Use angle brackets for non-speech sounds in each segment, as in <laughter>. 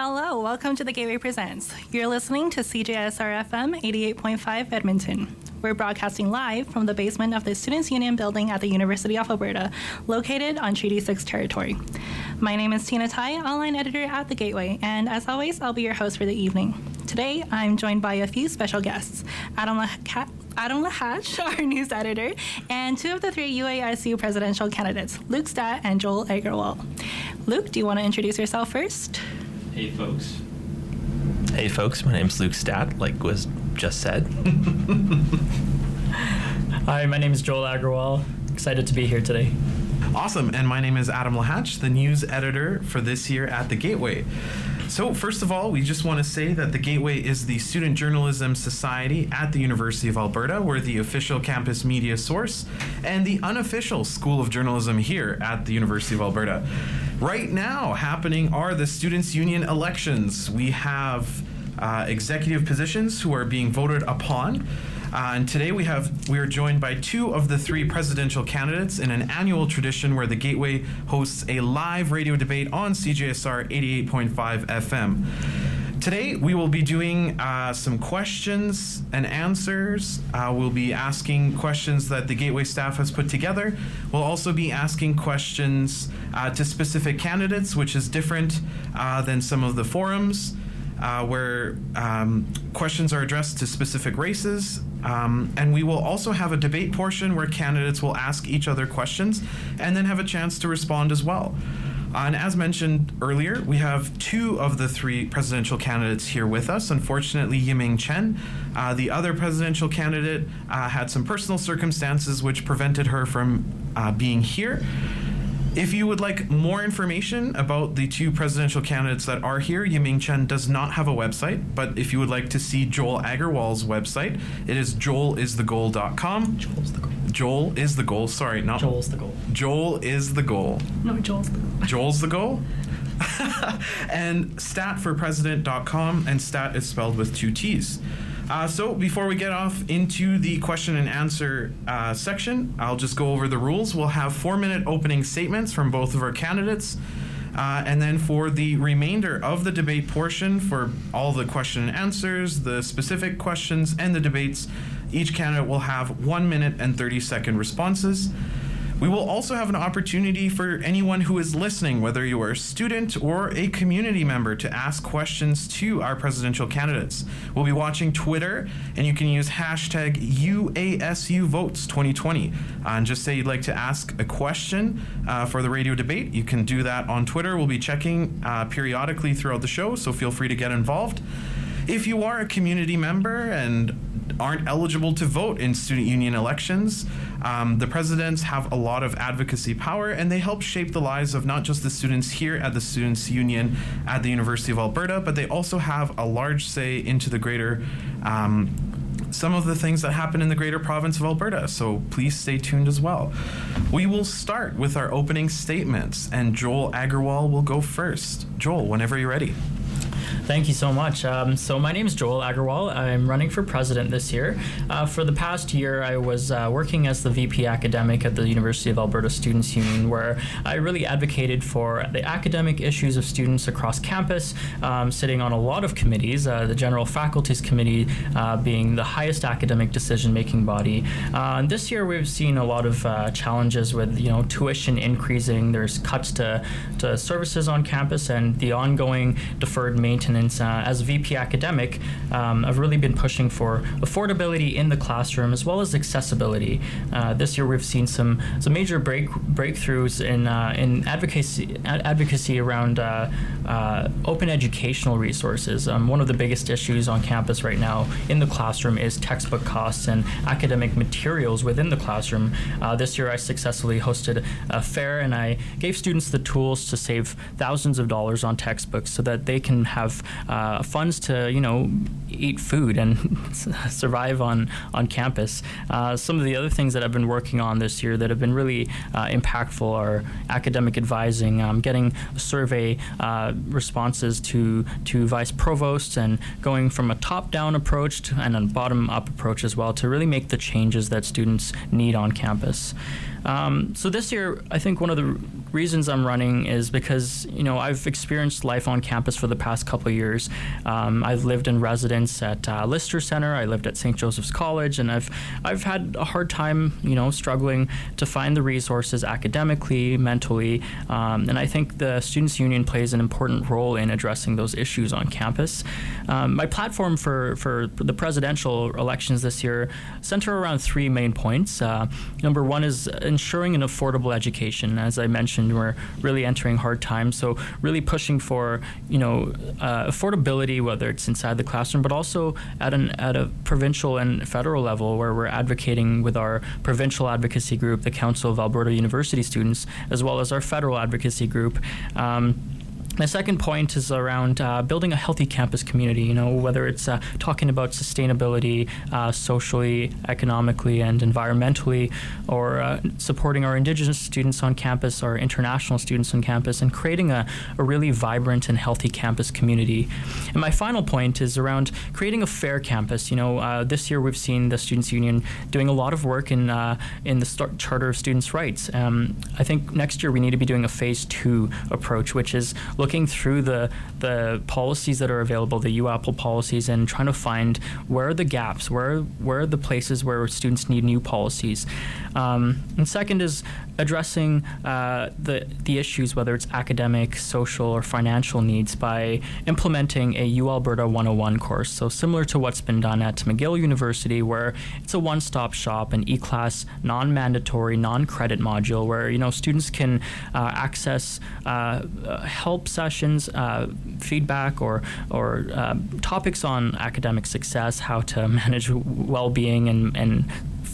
Hello, welcome to the Gateway Presents. You're listening to CJSR FM 88.5 Edmonton. We're broadcasting live from the basement of the Students' Union building at the University of Alberta, located on Treaty 6 territory. My name is Tina Tai, online editor at The Gateway, and as always, I'll be your host for the evening. Today, I'm joined by a few special guests Adam, Laha- Adam Lahatch, <laughs> our news editor, and two of the three UASU presidential candidates, Luke Statt and Joel Agarwal. Luke, do you want to introduce yourself first? Hey, folks. Hey, folks, my name's Luke Statt, like was just said. <laughs> Hi, my name is Joel Agarwal. Excited to be here today. Awesome. And my name is Adam Lahatch, the news editor for this year at the Gateway. So, first of all, we just want to say that the Gateway is the Student Journalism Society at the University of Alberta. We're the official campus media source and the unofficial School of Journalism here at the University of Alberta. Right now, happening are the Students' Union elections. We have uh, executive positions who are being voted upon. Uh, and today we have we are joined by two of the three presidential candidates in an annual tradition where the Gateway hosts a live radio debate on CJSR 88.5 FM. Today we will be doing uh, some questions and answers. Uh, we'll be asking questions that the Gateway staff has put together. We'll also be asking questions uh, to specific candidates, which is different uh, than some of the forums uh, where um, questions are addressed to specific races. Um, and we will also have a debate portion where candidates will ask each other questions and then have a chance to respond as well. Uh, and as mentioned earlier, we have two of the three presidential candidates here with us. Unfortunately, Yiming Chen, uh, the other presidential candidate, uh, had some personal circumstances which prevented her from uh, being here. If you would like more information about the two presidential candidates that are here, Yiming Chen does not have a website, but if you would like to see Joel Agarwal's website, it is joelisthegoal.com. Joel's the goal. Joel is the goal. Sorry, not Joel's the goal. Joel is the goal. No, Joel's the goal. Joel's the goal. <laughs> and statforpresident.com, and stat is spelled with two T's. Uh, so before we get off into the question and answer uh, section, I'll just go over the rules. We'll have four minute opening statements from both of our candidates. Uh, and then for the remainder of the debate portion, for all the question and answers, the specific questions, and the debates, each candidate will have one minute and 30 second responses. We will also have an opportunity for anyone who is listening, whether you are a student or a community member, to ask questions to our presidential candidates. We'll be watching Twitter, and you can use hashtag UASUVotes2020 uh, and just say you'd like to ask a question uh, for the radio debate. You can do that on Twitter. We'll be checking uh, periodically throughout the show, so feel free to get involved. If you are a community member and aren't eligible to vote in student union elections. Um, the presidents have a lot of advocacy power and they help shape the lives of not just the students here at the Students' Union at the University of Alberta, but they also have a large say into the greater. Um, some of the things that happen in the greater province of Alberta, so please stay tuned as well. We will start with our opening statements, and Joel Agarwal will go first. Joel, whenever you're ready. Thank you so much. Um, so my name is Joel Agarwal. I'm running for president this year. Uh, for the past year, I was uh, working as the VP academic at the University of Alberta Students' Union, where I really advocated for the academic issues of students across campus, um, sitting on a lot of committees, uh, the General Faculties Committee uh, being the highest academic decision-making body. Uh, this year, we've seen a lot of uh, challenges with you know tuition increasing. There's cuts to, to services on campus and the ongoing deferred maintenance uh, as a VP academic, um, I've really been pushing for affordability in the classroom as well as accessibility. Uh, this year, we've seen some some major break breakthroughs in uh, in advocacy advocacy around uh, uh, open educational resources. Um, one of the biggest issues on campus right now in the classroom is textbook costs and academic materials within the classroom. This year, I successfully hosted a fair and I gave students the tools to save thousands of dollars on textbooks so that they can have uh, funds to you know eat food and <laughs> survive on on campus. Uh, some of the other things that I've been working on this year that have been really uh, impactful are academic advising, um, getting survey uh, responses to to vice provosts, and going from a top down approach to, and a bottom up approach as well to really make the changes that students need on campus. Um, so this year, I think one of the reasons I'm running is because you know I've experienced life on campus for the past couple years. Um, I've lived in residence at uh, Lister Center. I lived at St. Joseph's College, and I've I've had a hard time, you know, struggling to find the resources academically, mentally, um, and I think the Students Union plays an important role in addressing those issues on campus. Um, my platform for for the presidential elections this year center around three main points. Uh, number one is ensuring an affordable education. As I mentioned, we're really entering hard times, so really pushing for you know uh, affordability, whether it's inside the classroom, but also at an at a provincial and federal level, where we're advocating with our provincial advocacy group, the Council of Alberta University Students, as well as our federal advocacy group. Um, my second point is around uh, building a healthy campus community. You know, whether it's uh, talking about sustainability, uh, socially, economically, and environmentally, or uh, supporting our Indigenous students on campus, our international students on campus, and creating a, a really vibrant and healthy campus community. And my final point is around creating a fair campus. You know, uh, this year we've seen the Students Union doing a lot of work in uh, in the Charter of Students' Rights. Um, I think next year we need to be doing a phase two approach, which is looking looking through the the policies that are available, the UAPL policies, and trying to find where are the gaps, where where are the places where students need new policies. Um, and second is addressing uh, the the issues, whether it's academic, social, or financial needs, by implementing a U Alberta 101 course. So similar to what's been done at McGill University, where it's a one-stop shop, an E-class, non-mandatory, non-credit module, where you know students can uh, access uh, help sessions, uh, feedback, or or uh, topics on academic success, how to <laughs> manage well-being and and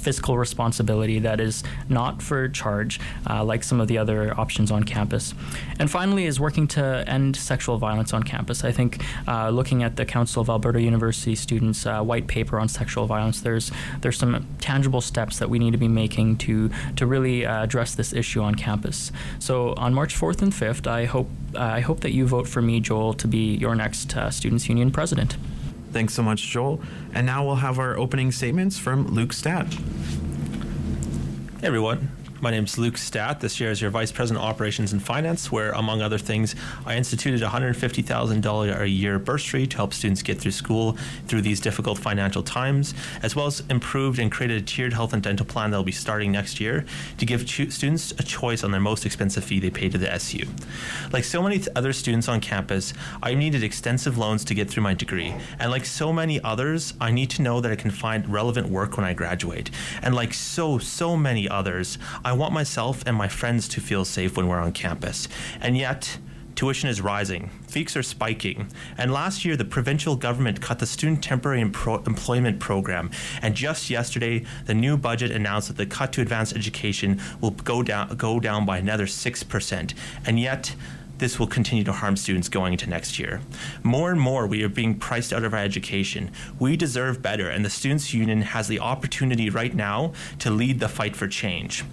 fiscal responsibility that is not for charge, uh, like some of the other options on campus. And finally, is working to end sexual violence on campus. I think uh, looking at the Council of Alberta University students' uh, white paper on sexual violence, there's there's some tangible steps that we need to be making to to really uh, address this issue on campus. So on March 4th and 5th, I hope uh, I hope that you vote for me, Joel, to be your next uh, Students Union president. Thanks so much, Joel. And now we'll have our opening statements from Luke Statt. Hey everyone. My name is Luke Statt. This year is your Vice President of Operations and Finance, where, among other things, I instituted a $150,000 a year bursary to help students get through school through these difficult financial times, as well as improved and created a tiered health and dental plan that will be starting next year to give cho- students a choice on their most expensive fee they pay to the SU. Like so many th- other students on campus, I needed extensive loans to get through my degree, and like so many others, I need to know that I can find relevant work when I graduate. And like so, so many others, I want myself and my friends to feel safe when we're on campus. And yet, tuition is rising, fees are spiking, and last year the provincial government cut the student temporary employment program. And just yesterday, the new budget announced that the cut to advanced education will go down go down by another six percent. And yet, this will continue to harm students going into next year. More and more, we are being priced out of our education. We deserve better, and the Students' Union has the opportunity right now to lead the fight for change.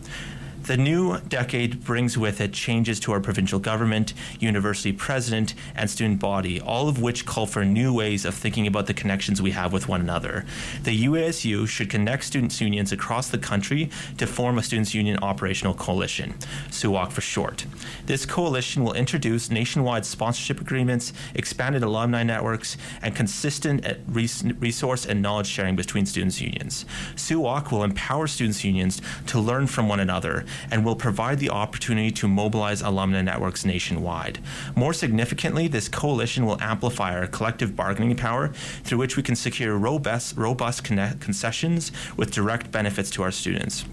The new decade brings with it changes to our provincial government, university president, and student body, all of which call for new ways of thinking about the connections we have with one another. The UASU should connect students' unions across the country to form a students' union operational coalition, SUWOC for short. This coalition will introduce nationwide sponsorship agreements, expanded alumni networks, and consistent resource and knowledge sharing between students' unions. SUWOC will empower students' unions to learn from one another and will provide the opportunity to mobilize alumni networks nationwide. More significantly, this coalition will amplify our collective bargaining power through which we can secure robust, robust conne- concessions with direct benefits to our students.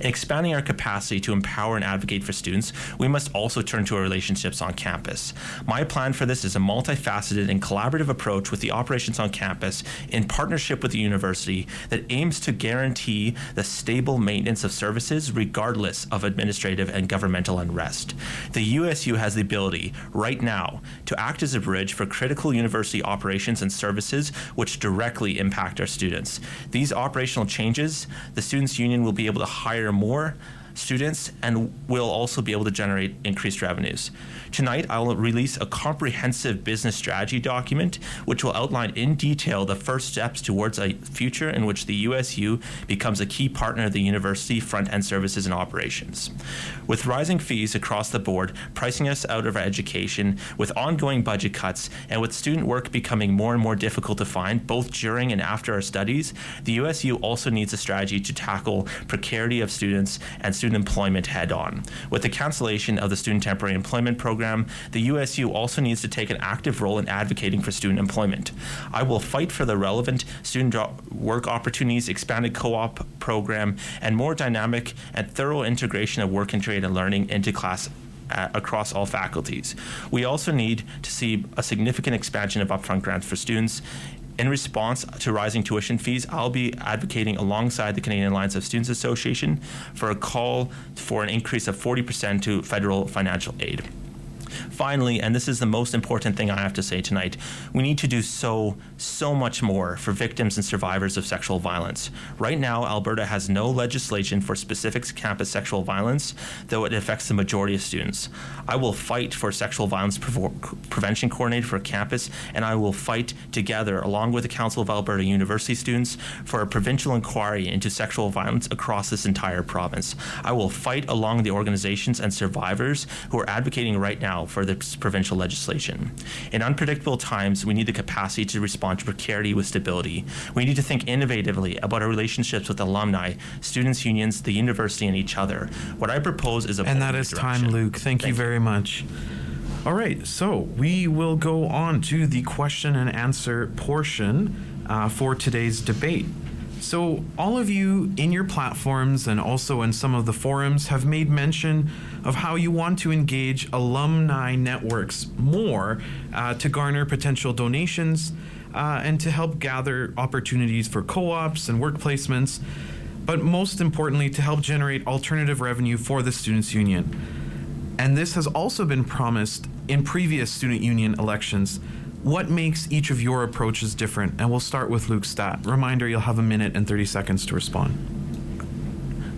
In expanding our capacity to empower and advocate for students, we must also turn to our relationships on campus. My plan for this is a multifaceted and collaborative approach with the operations on campus in partnership with the university that aims to guarantee the stable maintenance of services regardless of administrative and governmental unrest. The USU has the ability, right now, to act as a bridge for critical university operations and services which directly impact our students. These operational changes, the Students' Union will be able to hire more students and will also be able to generate increased revenues. Tonight, I will release a comprehensive business strategy document which will outline in detail the first steps towards a future in which the USU becomes a key partner of the university front end services and operations. With rising fees across the board, pricing us out of our education, with ongoing budget cuts, and with student work becoming more and more difficult to find both during and after our studies, the USU also needs a strategy to tackle precarity of students and student employment head on. With the cancellation of the Student Temporary Employment Program, the USU also needs to take an active role in advocating for student employment. I will fight for the relevant student work opportunities, expanded co op program, and more dynamic and thorough integration of work and trade and learning into class uh, across all faculties. We also need to see a significant expansion of upfront grants for students in response to rising tuition fees, I'll be advocating alongside the Canadian Alliance of Students Association for a call for an increase of 40% to federal financial aid. Finally, and this is the most important thing I have to say tonight, we need to do so, so much more for victims and survivors of sexual violence. Right now, Alberta has no legislation for specific campus sexual violence, though it affects the majority of students. I will fight for sexual violence prevention coordinator for campus, and I will fight together, along with the Council of Alberta University students, for a provincial inquiry into sexual violence across this entire province. I will fight along the organizations and survivors who are advocating right now for this provincial legislation. In unpredictable times, we need the capacity to respond to precarity with stability. We need to think innovatively about our relationships with alumni, students' unions, the university, and each other. What I propose is a and that is direction. time, Luke. Thank, Thank you very much. All right, so we will go on to the question and answer portion uh, for today's debate. So, all of you in your platforms and also in some of the forums have made mention of how you want to engage alumni networks more uh, to garner potential donations uh, and to help gather opportunities for co ops and work placements, but most importantly, to help generate alternative revenue for the Students' Union. And this has also been promised in previous student union elections what makes each of your approaches different? And we'll start with Luke Statt. Reminder you'll have a minute and 30 seconds to respond.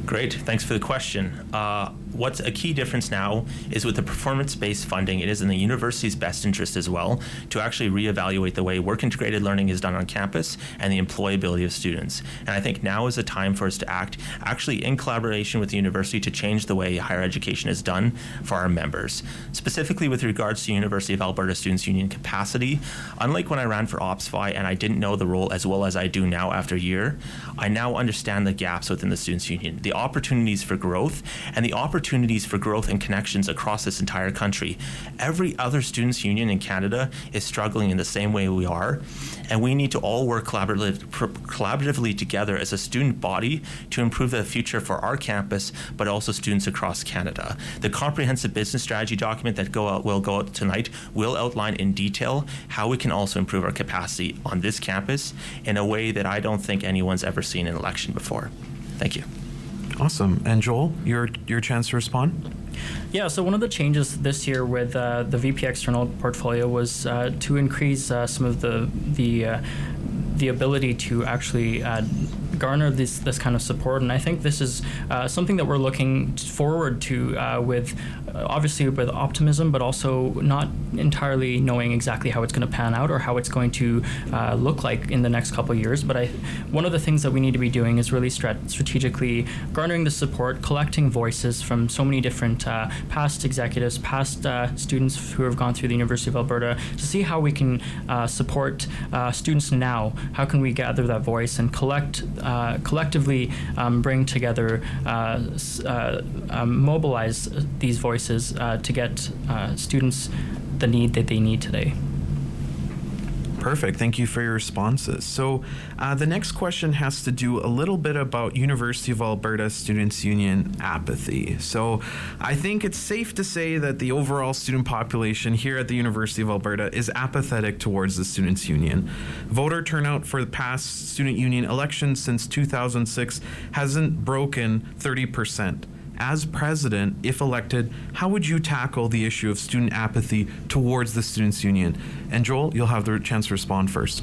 Great. Thanks for the question. Uh, what's a key difference now is with the performance-based funding, it is in the university's best interest as well to actually reevaluate the way work-integrated learning is done on campus and the employability of students. And I think now is the time for us to act actually in collaboration with the university to change the way higher education is done for our members. Specifically with regards to University of Alberta Students Union capacity, unlike when I ran for OpsFi and I didn't know the role as well as I do now after a year, I now understand the gaps within the Students Union, the opportunities for growth, and the opportunities opportunities for growth and connections across this entire country. Every other students' union in Canada is struggling in the same way we are, and we need to all work collaboratively together as a student body to improve the future for our campus, but also students across Canada. The comprehensive business strategy document that go out, will go out tonight will outline in detail how we can also improve our capacity on this campus in a way that I don't think anyone's ever seen in election before. Thank you. Awesome. And Joel, your your chance to respond. Yeah, so one of the changes this year with uh, the VP external portfolio was uh, to increase uh, some of the the uh, the ability to actually uh, garner this this kind of support. And I think this is uh, something that we're looking forward to uh, with uh, obviously with optimism, but also not entirely knowing exactly how it's going to pan out or how it's going to uh, look like in the next couple years. But I, one of the things that we need to be doing is really strat- strategically garnering the support, collecting voices from so many different uh, past executives, past students who have gone through the University of Alberta to see how we can support students now. How can we gather that voice and collect uh, collectively um, bring together, uh, uh, um, mobilize these voices to get students the need that they need today. Perfect. Thank you for your responses. So, uh, the next question has to do a little bit about University of Alberta Students Union apathy. So, I think it's safe to say that the overall student population here at the University of Alberta is apathetic towards the Students Union. Voter turnout for the past Student Union elections since 2006 hasn't broken 30 percent as president, if elected, how would you tackle the issue of student apathy towards the Students' Union? And Joel, you'll have the chance to respond first.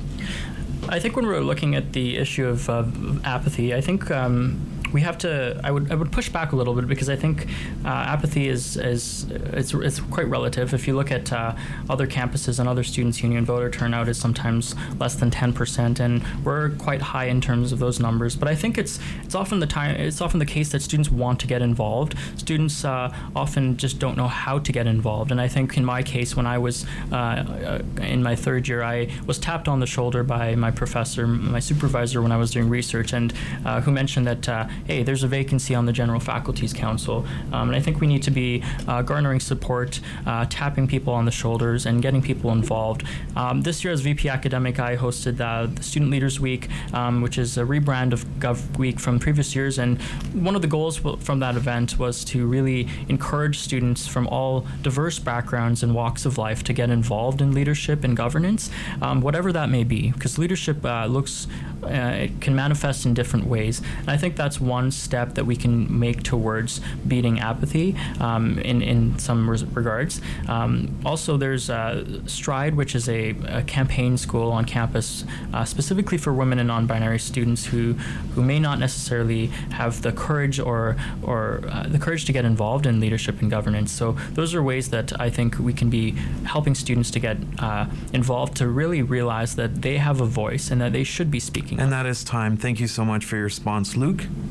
I think when we're looking at the issue of uh, apathy, I think um, we have to. I would I would push back a little bit because I think uh, apathy is is it's, it's quite relative. If you look at uh, other campuses and other students' union, voter turnout is sometimes less than ten percent, and we're quite high in terms of those numbers. But I think it's it's often the time it's often the case that students want to get involved. Students uh, often just don't know how to get involved, and I think in my case, when I was uh, uh, in my third year, I was tapped on the shoulder by my professor, my supervisor, when I was doing research, and uh, who mentioned that uh, hey, there's a vacancy on the General Faculties Council, um, and I think we need to be uh, garnering support, uh, tapping people on the shoulders, and getting people involved. Um, this year, as VP Academic, I hosted the Student Leaders Week, um, which is a rebrand of Gov Week from previous years, and one of the goals from that event was to really encourage students from all diverse backgrounds and walks of life to get involved in leadership and governance, um, whatever that may be, because leadership uh, looks uh, it can manifest in different ways. And I think that's one step that we can make towards beating apathy um, in, in some res- regards. Um, also, there's uh, Stride, which is a, a, campaign school on campus uh, specifically for women and non binary students who, who may not necessarily have the courage or, or uh, the courage to get involved in leadership and governance. So, those are ways that I think we can be helping students to get uh, involved to really realize that they have a voice and that they should be speaking. And that is time. Thank you so much for your response, Luke.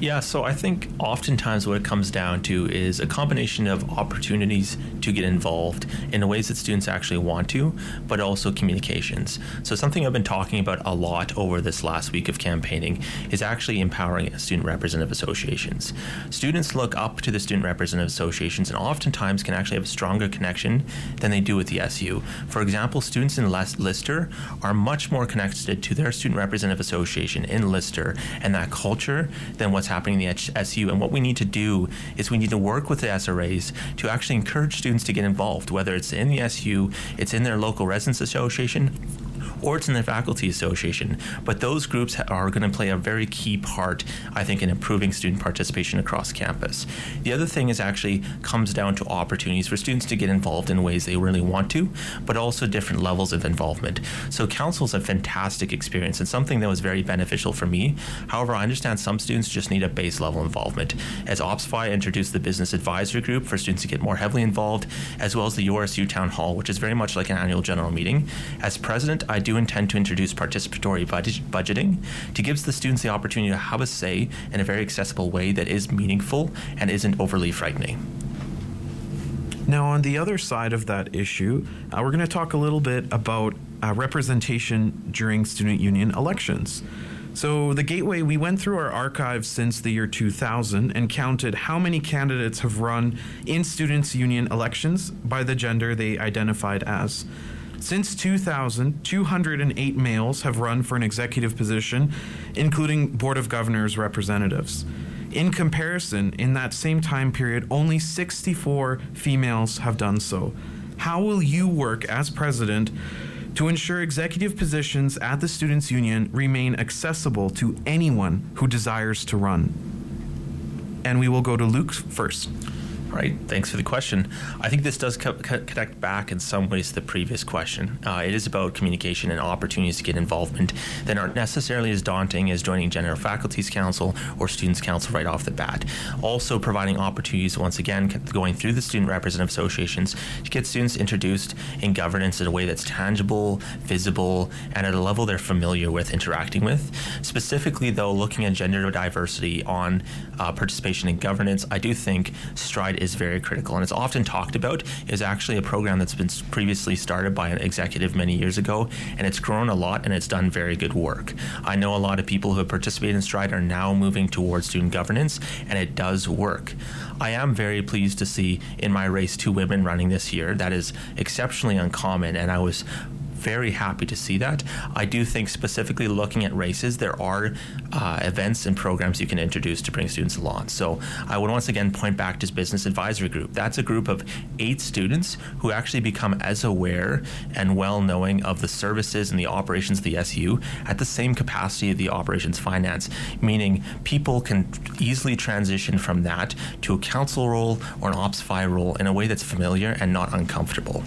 Yeah, so I think oftentimes what it comes down to is a combination of opportunities to get involved in the ways that students actually want to, but also communications. So, something I've been talking about a lot over this last week of campaigning is actually empowering student representative associations. Students look up to the student representative associations and oftentimes can actually have a stronger connection than they do with the SU. For example, students in Lister are much more connected to their student representative association in Lister and that culture than what's happening in the SU. And what we need to do is we need to work with the SRAs to actually encourage students to get involved, whether it's in the SU, it's in their local residence association, or it's in the faculty association. But those groups are going to play a very key part, I think, in improving student participation across campus. The other thing is actually comes down to opportunities for students to get involved in ways they really want to, but also different levels of involvement. So council is a fantastic experience and something that was very beneficial for me. However, I understand some students just need a base level involvement. As OPSFI introduced the business advisory group for students to get more heavily involved, as well as the URSU town hall, which is very much like an annual general meeting. As president, I do do intend to introduce participatory budget- budgeting to give the students the opportunity to have a say in a very accessible way that is meaningful and isn't overly frightening. Now, on the other side of that issue, uh, we're going to talk a little bit about uh, representation during student union elections. So, the Gateway, we went through our archives since the year 2000 and counted how many candidates have run in students' union elections by the gender they identified as. Since 2000, 208 males have run for an executive position, including Board of Governors representatives. In comparison, in that same time period, only 64 females have done so. How will you work as president to ensure executive positions at the Students' Union remain accessible to anyone who desires to run? And we will go to Luke first. Right. Thanks for the question. I think this does co- co- connect back in some ways to the previous question. Uh, it is about communication and opportunities to get involvement that aren't necessarily as daunting as joining General Faculties Council or Students' Council right off the bat. Also, providing opportunities, once again, going through the Student Representative Associations to get students introduced in governance in a way that's tangible, visible, and at a level they're familiar with interacting with. Specifically, though, looking at gender diversity on uh, participation in governance, I do think Stride is very critical, and it's often talked about. is actually a program that's been previously started by an executive many years ago, and it's grown a lot and it's done very good work. I know a lot of people who have participated in Stride are now moving towards student governance, and it does work. I am very pleased to see in my race two women running this year. That is exceptionally uncommon, and I was very happy to see that. I do think specifically looking at races, there are uh, events and programs you can introduce to bring students along. So I would once again point back to Business Advisory Group. That's a group of eight students who actually become as aware and well knowing of the services and the operations of the SU at the same capacity of the operations finance, meaning people can easily transition from that to a council role or an ops fi role in a way that's familiar and not uncomfortable.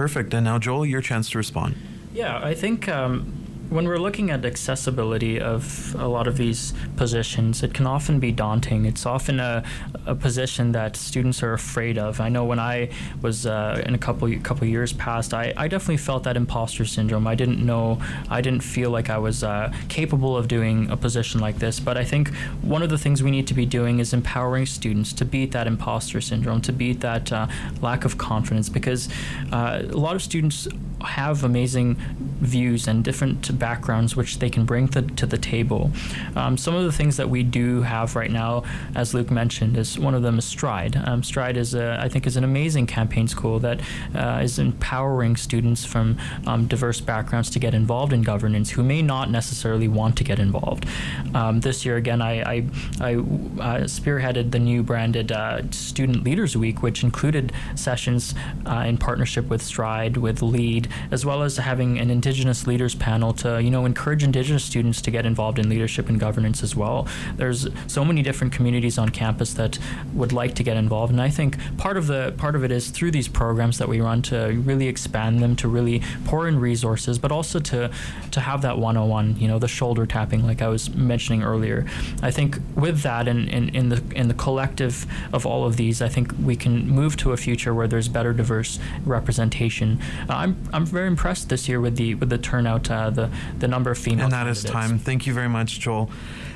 Perfect. And now, Joel, your chance to respond. Yeah, I think um, when we're looking at accessibility of a lot of these positions, it can often be daunting. It's often a, a position that students are afraid of. I know when I was uh, in a couple couple years past, I, I definitely felt that imposter syndrome. I didn't know, I didn't feel like I was uh, capable of doing a position like this. But I think one of the things we need to be doing is empowering students to beat that imposter syndrome, to beat that uh, lack of confidence, because uh, a lot of students have amazing views and different backgrounds which they can bring to, to the table. Um, some of the things that we do have right now, as Luke mentioned, is one of them is Stride. Um, Stride is, a, I think, is an amazing campaign school that uh, is empowering students from um, diverse backgrounds to get involved in governance who may not necessarily want to get involved. Um, this year, again, I, I, I uh, spearheaded the new branded uh, Student Leaders Week, which included sessions uh, in partnership with Stride, with LEAD, as well as having an Indigenous leaders panel to you know encourage Indigenous students to get involved in leadership and governance as well. There's so many different communities on campus that would like to get involved, and I think part of the part of it is through these programs that we run to really expand them, to really pour in resources, but also to to have that one-on-one, you know, the shoulder tapping, like I was mentioning earlier. I think with that and in, in, the in the collective of all of these, I think we can move to a future where there's better diverse representation. Uh, I'm I'm very impressed this year with the with the turnout, uh, the the number of female. And that is time. Thank you very much, Joel.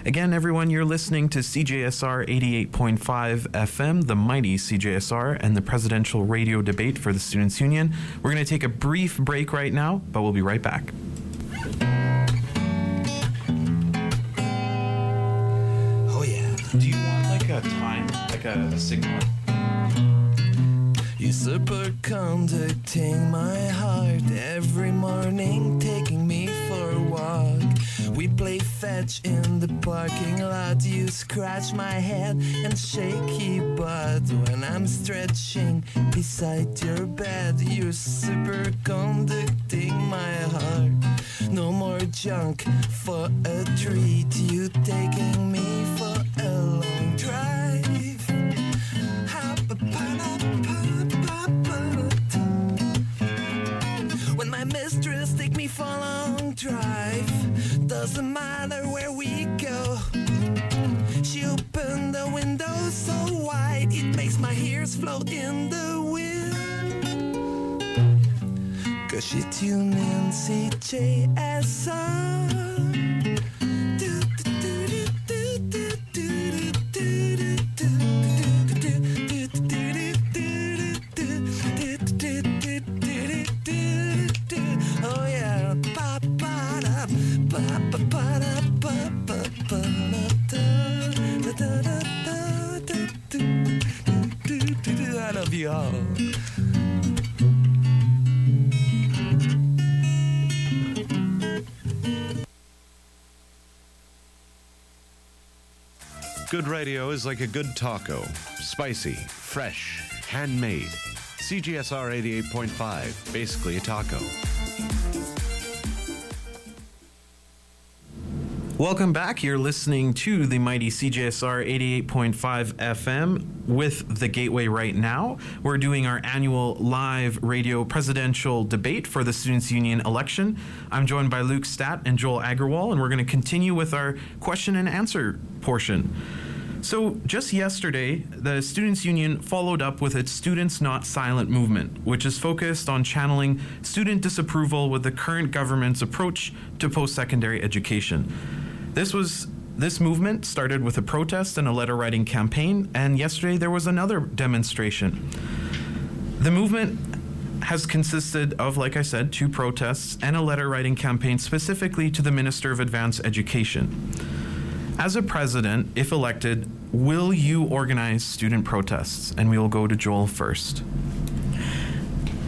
Again, everyone, you're listening to CJSR 88.5 FM, the mighty CJSR, and the presidential radio debate for the Students' Union. We're going to take a brief break right now, but we'll be right back. Oh, yeah. Do you want like a time, like a, a signal? Superconducting my heart every morning, taking me for a walk. We play fetch in the parking lot. You scratch my head and shaky butt when I'm stretching beside your bed. You're superconducting my heart. No more junk for a treat. You taking me for a long drive. Float in the wind. Cause she tuned in CJSR. Good radio is like a good taco spicy, fresh, handmade. CJSR 88.5, basically a taco. Welcome back. You're listening to the mighty CJSR 88.5 FM with the Gateway right now. We're doing our annual live radio presidential debate for the Students' Union election. I'm joined by Luke Statt and Joel Agarwal, and we're going to continue with our question and answer portion. So, just yesterday, the Students' Union followed up with its Students Not Silent movement, which is focused on channeling student disapproval with the current government's approach to post secondary education. This was this movement started with a protest and a letter writing campaign, and yesterday there was another demonstration. The movement has consisted of, like I said, two protests and a letter writing campaign specifically to the Minister of Advanced Education. As a president, if elected, will you organize student protests? And we will go to Joel first.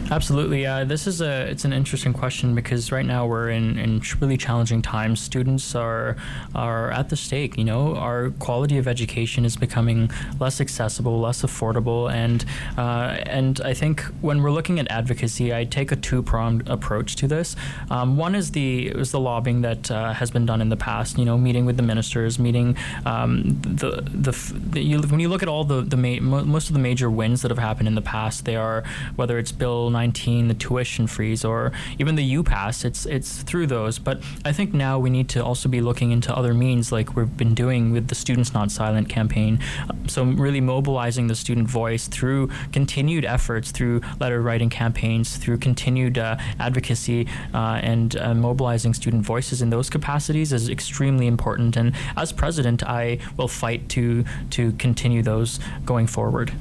Absolutely. Uh, this is a it's an interesting question because right now we're in, in really challenging times. Students are are at the stake. You know, our quality of education is becoming less accessible, less affordable, and uh, and I think when we're looking at advocacy, I take a two pronged approach to this. Um, one is the is the lobbying that uh, has been done in the past. You know, meeting with the ministers, meeting um, the the, the you, when you look at all the the ma- most of the major wins that have happened in the past, they are whether it's Bill 19, the tuition freeze, or even the UPass. It's it's through those. But I think now we need to also be looking into other means, like we've been doing with the Students Not Silent campaign. So really mobilizing the student voice through continued efforts, through letter writing campaigns, through continued uh, advocacy, uh, and uh, mobilizing student voices in those capacities is extremely important. And as president, I will fight to to continue those going forward.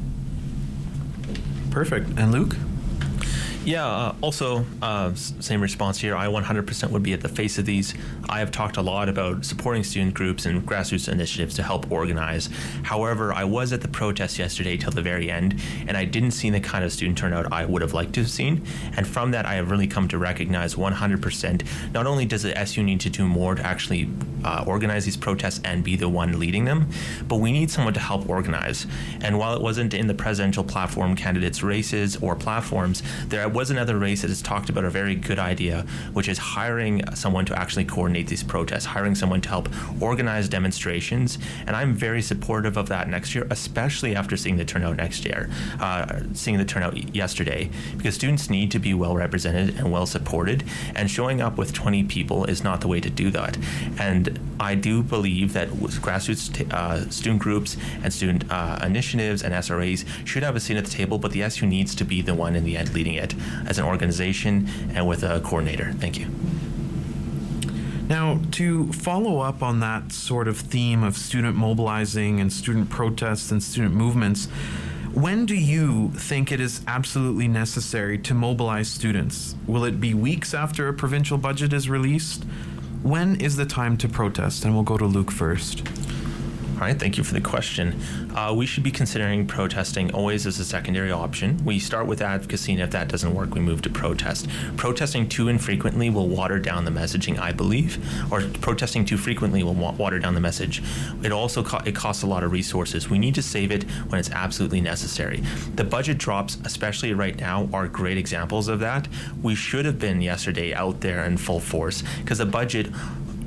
Perfect. And Luke? Yeah, uh, also, uh, same response here. I 100% would be at the face of these. I have talked a lot about supporting student groups and grassroots initiatives to help organize. However, I was at the protest yesterday till the very end, and I didn't see the kind of student turnout I would have liked to have seen. And from that, I have really come to recognize 100% not only does the SU need to do more to actually uh, organize these protests and be the one leading them, but we need someone to help organize. And while it wasn't in the presidential platform candidates' races or platforms, there was another race that has talked about a very good idea, which is hiring someone to actually coordinate these protests, hiring someone to help organize demonstrations. And I'm very supportive of that next year, especially after seeing the turnout next year, uh, seeing the turnout yesterday, because students need to be well represented and well supported. And showing up with 20 people is not the way to do that. And I do believe that grassroots t- uh, student groups and student uh, initiatives and SRAs should have a seat at the table, but the SU needs to be the one in the end leading it as an organization and with a coordinator. Thank you. Now, to follow up on that sort of theme of student mobilizing and student protests and student movements, when do you think it is absolutely necessary to mobilize students? Will it be weeks after a provincial budget is released? When is the time to protest? And we'll go to Luke first. All right, thank you for the question. Uh, we should be considering protesting always as a secondary option. We start with advocacy, and if that doesn't work, we move to protest. Protesting too infrequently will water down the messaging, I believe, or protesting too frequently will wa- water down the message. It also co- it costs a lot of resources. We need to save it when it's absolutely necessary. The budget drops, especially right now, are great examples of that. We should have been yesterday out there in full force because the budget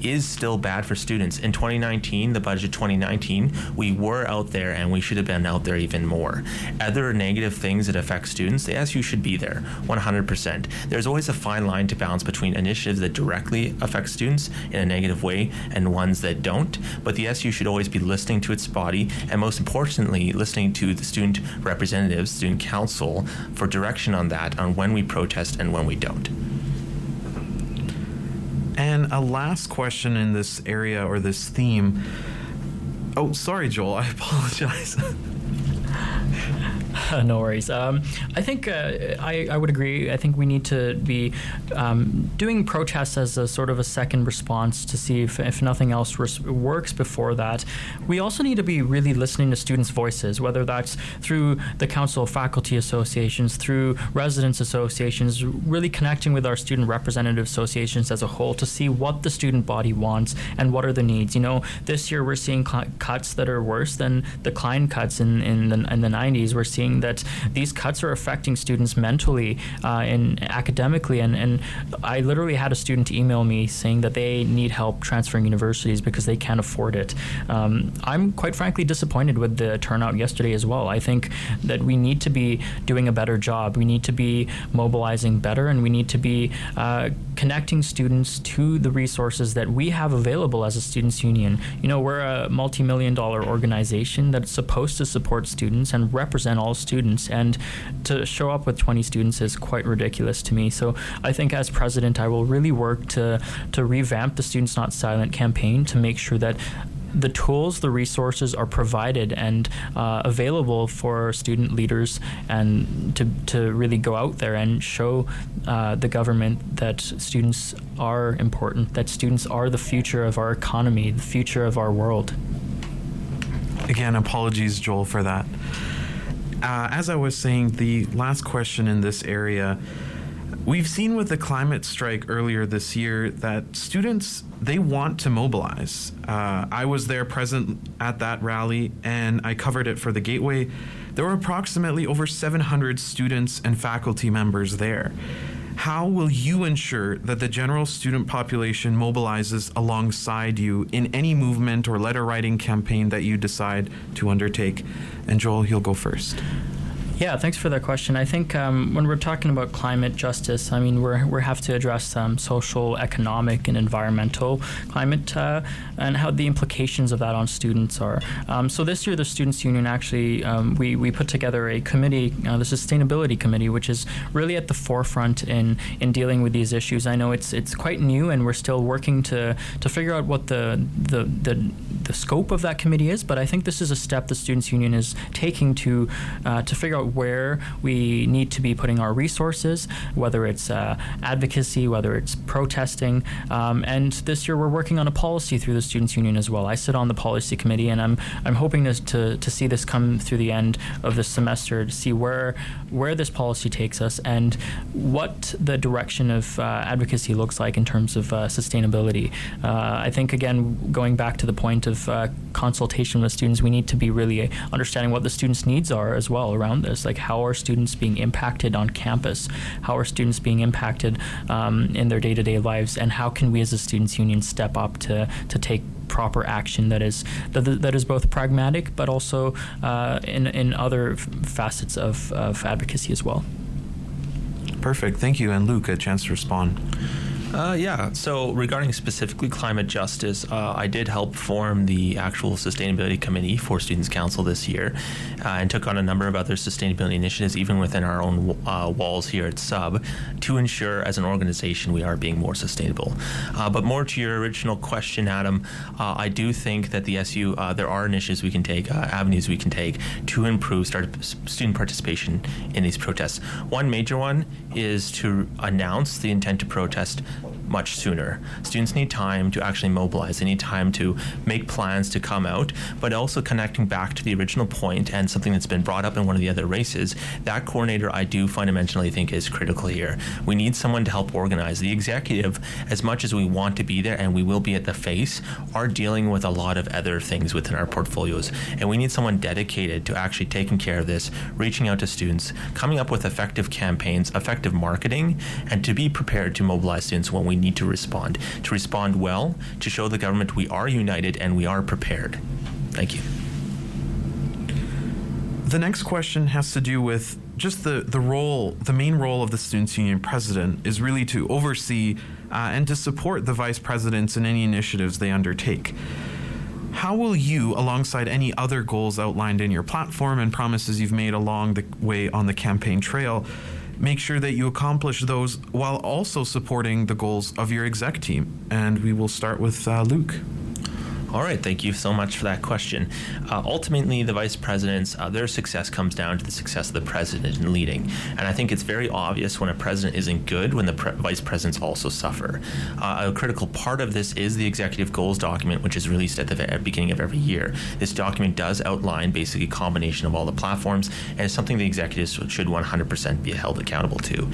is still bad for students. In 2019, the budget 2019, we were out there and we should have been out there even more. Other negative things that affect students, the SU should be there 100%. There's always a fine line to balance between initiatives that directly affect students in a negative way and ones that don't, but the SU should always be listening to its body and most importantly, listening to the student representatives, student council for direction on that, on when we protest and when we don't. And a last question in this area or this theme. Oh, sorry, Joel. I <laughs> apologize. <laughs> no worries. Um, I think uh, I, I would agree. I think we need to be um, doing protests as a sort of a second response to see if, if nothing else res- works before that. We also need to be really listening to students' voices, whether that's through the Council of Faculty Associations, through residents associations, really connecting with our student representative associations as a whole to see what the student body wants and what are the needs. You know, this year we're seeing cl- cuts that are worse than the Klein cuts in, in, the, in the 90s. We're seeing that these cuts are affecting students mentally uh, and academically. And, and I literally had a student email me saying that they need help transferring universities because they can't afford it. Um, I'm quite frankly disappointed with the turnout yesterday as well. I think that we need to be doing a better job. We need to be mobilizing better, and we need to be uh, connecting students to the resources that we have available as a students' union. You know, we're a multi million dollar organization that's supposed to support students and represent all students, and to show up with 20 students is quite ridiculous to me. So I think as president, I will really work to, to revamp the Students Not Silent campaign to make sure that the tools, the resources are provided and uh, available for student leaders and to, to really go out there and show uh, the government that students are important, that students are the future of our economy, the future of our world. Again, apologies, Joel, for that. Uh, as I was saying, the last question in this area. We've seen with the climate strike earlier this year that students they want to mobilize. Uh, I was there present at that rally and I covered it for the Gateway. There were approximately over 700 students and faculty members there. How will you ensure that the general student population mobilizes alongside you in any movement or letter writing campaign that you decide to undertake? And Joel, you'll go first. Yeah, thanks for that question. I think um, when we're talking about climate justice, I mean, we're, we have to address um, social, economic, and environmental climate uh, and how the implications of that on students are. Um, so this year, the Students' Union actually, um, we, we put together a committee, uh, the Sustainability Committee, which is really at the forefront in, in dealing with these issues. I know it's it's quite new, and we're still working to, to figure out what the, the, the, the scope of that committee is, but I think this is a step the Students' Union is taking to, uh, to figure out where we need to be putting our resources, whether it's uh, advocacy, whether it's protesting. Um, and this year we're working on a policy through the Students Union as well. I sit on the policy committee, and I'm I'm hoping to, to, to see this come through the end of the semester to see where where this policy takes us and what the direction of uh, advocacy looks like in terms of uh, sustainability. Uh, I think again going back to the point of uh, consultation with students, we need to be really understanding what the students' needs are as well around this like how are students being impacted on campus? How are students being impacted um, in their day-to-day lives? And how can we as a students union step up to, to take proper action that is that, that is both pragmatic but also uh, in, in other facets of, of advocacy as well. Perfect. Thank you. And luke a chance to respond uh, yeah. So regarding specifically climate justice, uh, I did help form the actual sustainability committee for Students Council this year, uh, and took on a number of other sustainability initiatives, even within our own uh, walls here at Sub, to ensure as an organization we are being more sustainable. Uh, but more to your original question, Adam, uh, I do think that the SU there are initiatives we can take, avenues we can take to improve student participation in these protests. One major one is to announce the intent to protest one much sooner. Students need time to actually mobilize. They need time to make plans to come out, but also connecting back to the original point and something that's been brought up in one of the other races. That coordinator, I do fundamentally think, is critical here. We need someone to help organize. The executive, as much as we want to be there and we will be at the face, are dealing with a lot of other things within our portfolios. And we need someone dedicated to actually taking care of this, reaching out to students, coming up with effective campaigns, effective marketing, and to be prepared to mobilize students when we need to respond. To respond well, to show the government we are united and we are prepared. Thank you. The next question has to do with just the, the role, the main role of the Students' Union president is really to oversee uh, and to support the vice presidents in any initiatives they undertake. How will you, alongside any other goals outlined in your platform and promises you've made along the way on the campaign trail, make sure that you accomplish those while also supporting the goals of your exec team. And we will start with uh, Luke. All right, thank you so much for that question. Uh, ultimately, the vice presidents, uh, their success comes down to the success of the president in leading. And I think it's very obvious when a president isn't good when the pre- vice presidents also suffer. Uh, a critical part of this is the executive goals document, which is released at the beginning of every year. This document does outline basically a combination of all the platforms, and it's something the executives should 100% be held accountable to.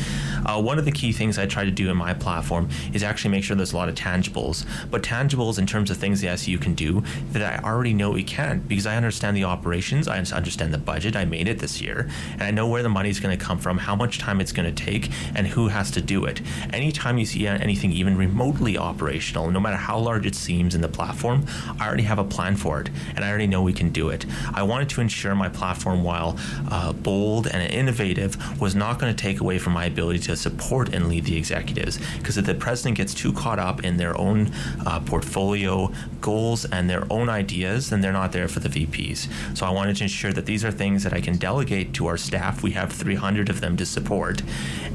Uh, one of the key things I try to do in my platform is actually make sure there's a lot of tangibles, but tangibles in terms of things the SU can do that I already know we can because I understand the operations, I understand the budget, I made it this year, and I know where the money is going to come from, how much time it's going to take, and who has to do it. Anytime you see anything even remotely operational, no matter how large it seems in the platform, I already have a plan for it, and I already know we can do it. I wanted to ensure my platform, while uh, bold and innovative, was not going to take away from my ability to support and lead the executives. Because if the president gets too caught up in their own uh, portfolio goals, goals and their own ideas, then they're not there for the VPs. So I wanted to ensure that these are things that I can delegate to our staff. We have 300 of them to support,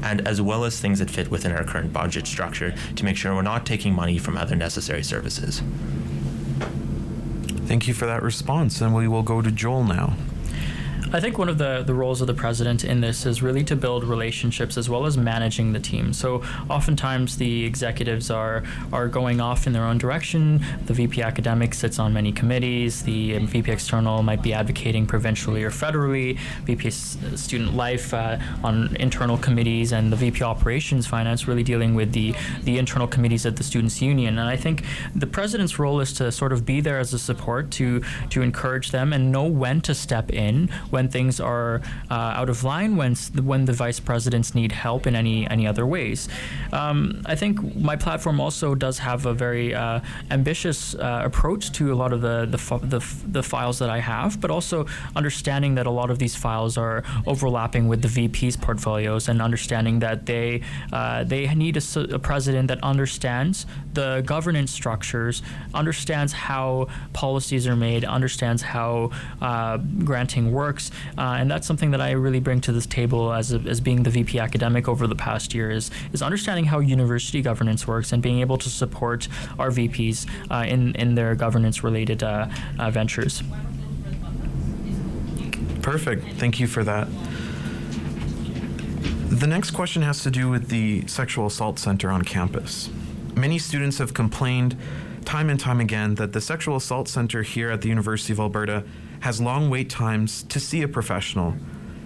and as well as things that fit within our current budget structure to make sure we're not taking money from other necessary services. Thank you for that response, and we will go to Joel now. I think one of the, the roles of the president in this is really to build relationships as well as managing the team. So oftentimes the executives are are going off in their own direction. The VP academic sits on many committees. The VP external might be advocating provincially or federally. VP student life uh, on internal committees, and the VP operations finance really dealing with the the internal committees at the students union. And I think the president's role is to sort of be there as a support to to encourage them and know when to step in when when things are uh, out of line, when when the vice presidents need help in any any other ways. Um, I think my platform also does have a very uh, ambitious uh, approach to a lot of the the, the the files that I have, but also understanding that a lot of these files are overlapping with the VP's portfolios and understanding that they uh, they need a, a president that understands the governance structures, understands how policies are made, understands how uh, granting works, uh, and that's something that I really bring to this table as, a, as being the VP academic over the past year is, is understanding how university governance works and being able to support our VPs uh, in, in their governance related uh, uh, ventures. Perfect. Thank you for that. The next question has to do with the Sexual Assault Center on campus. Many students have complained time and time again that the Sexual Assault Center here at the University of Alberta has long wait times to see a professional.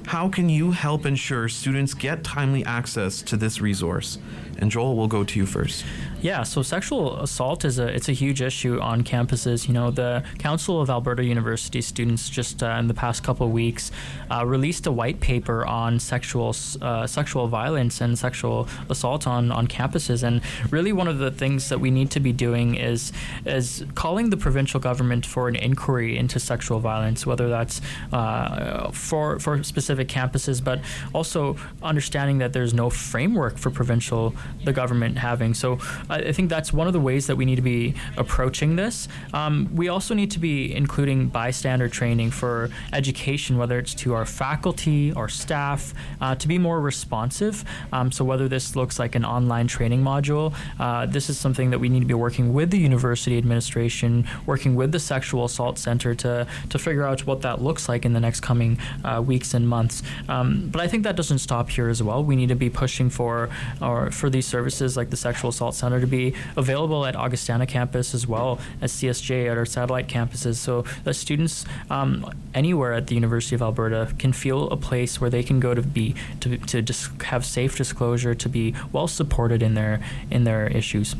How can you help ensure students get timely access to this resource? And Joel, we'll go to you first. Yeah, so sexual assault is a it's a huge issue on campuses. You know, the Council of Alberta University students just uh, in the past couple of weeks uh, released a white paper on sexual uh, sexual violence and sexual assault on on campuses. And really, one of the things that we need to be doing is is calling the provincial government for an inquiry into sexual violence, whether that's uh, for for specific campuses, but also understanding that there's no framework for provincial the government having. So I think that's one of the ways that we need to be approaching this. Um, we also need to be including bystander training for education, whether it's to our faculty, our staff, uh, to be more responsive. Um, so whether this looks like an online training module, uh, this is something that we need to be working with the university administration, working with the sexual assault center to to figure out what that looks like in the next coming uh, weeks and months. Um, but I think that doesn't stop here as well. We need to be pushing for or for these services like the sexual assault center to be available at Augustana campus as well as CSJ at our satellite campuses, so that students um, anywhere at the University of Alberta can feel a place where they can go to be to to just have safe disclosure, to be well supported in their in their issues.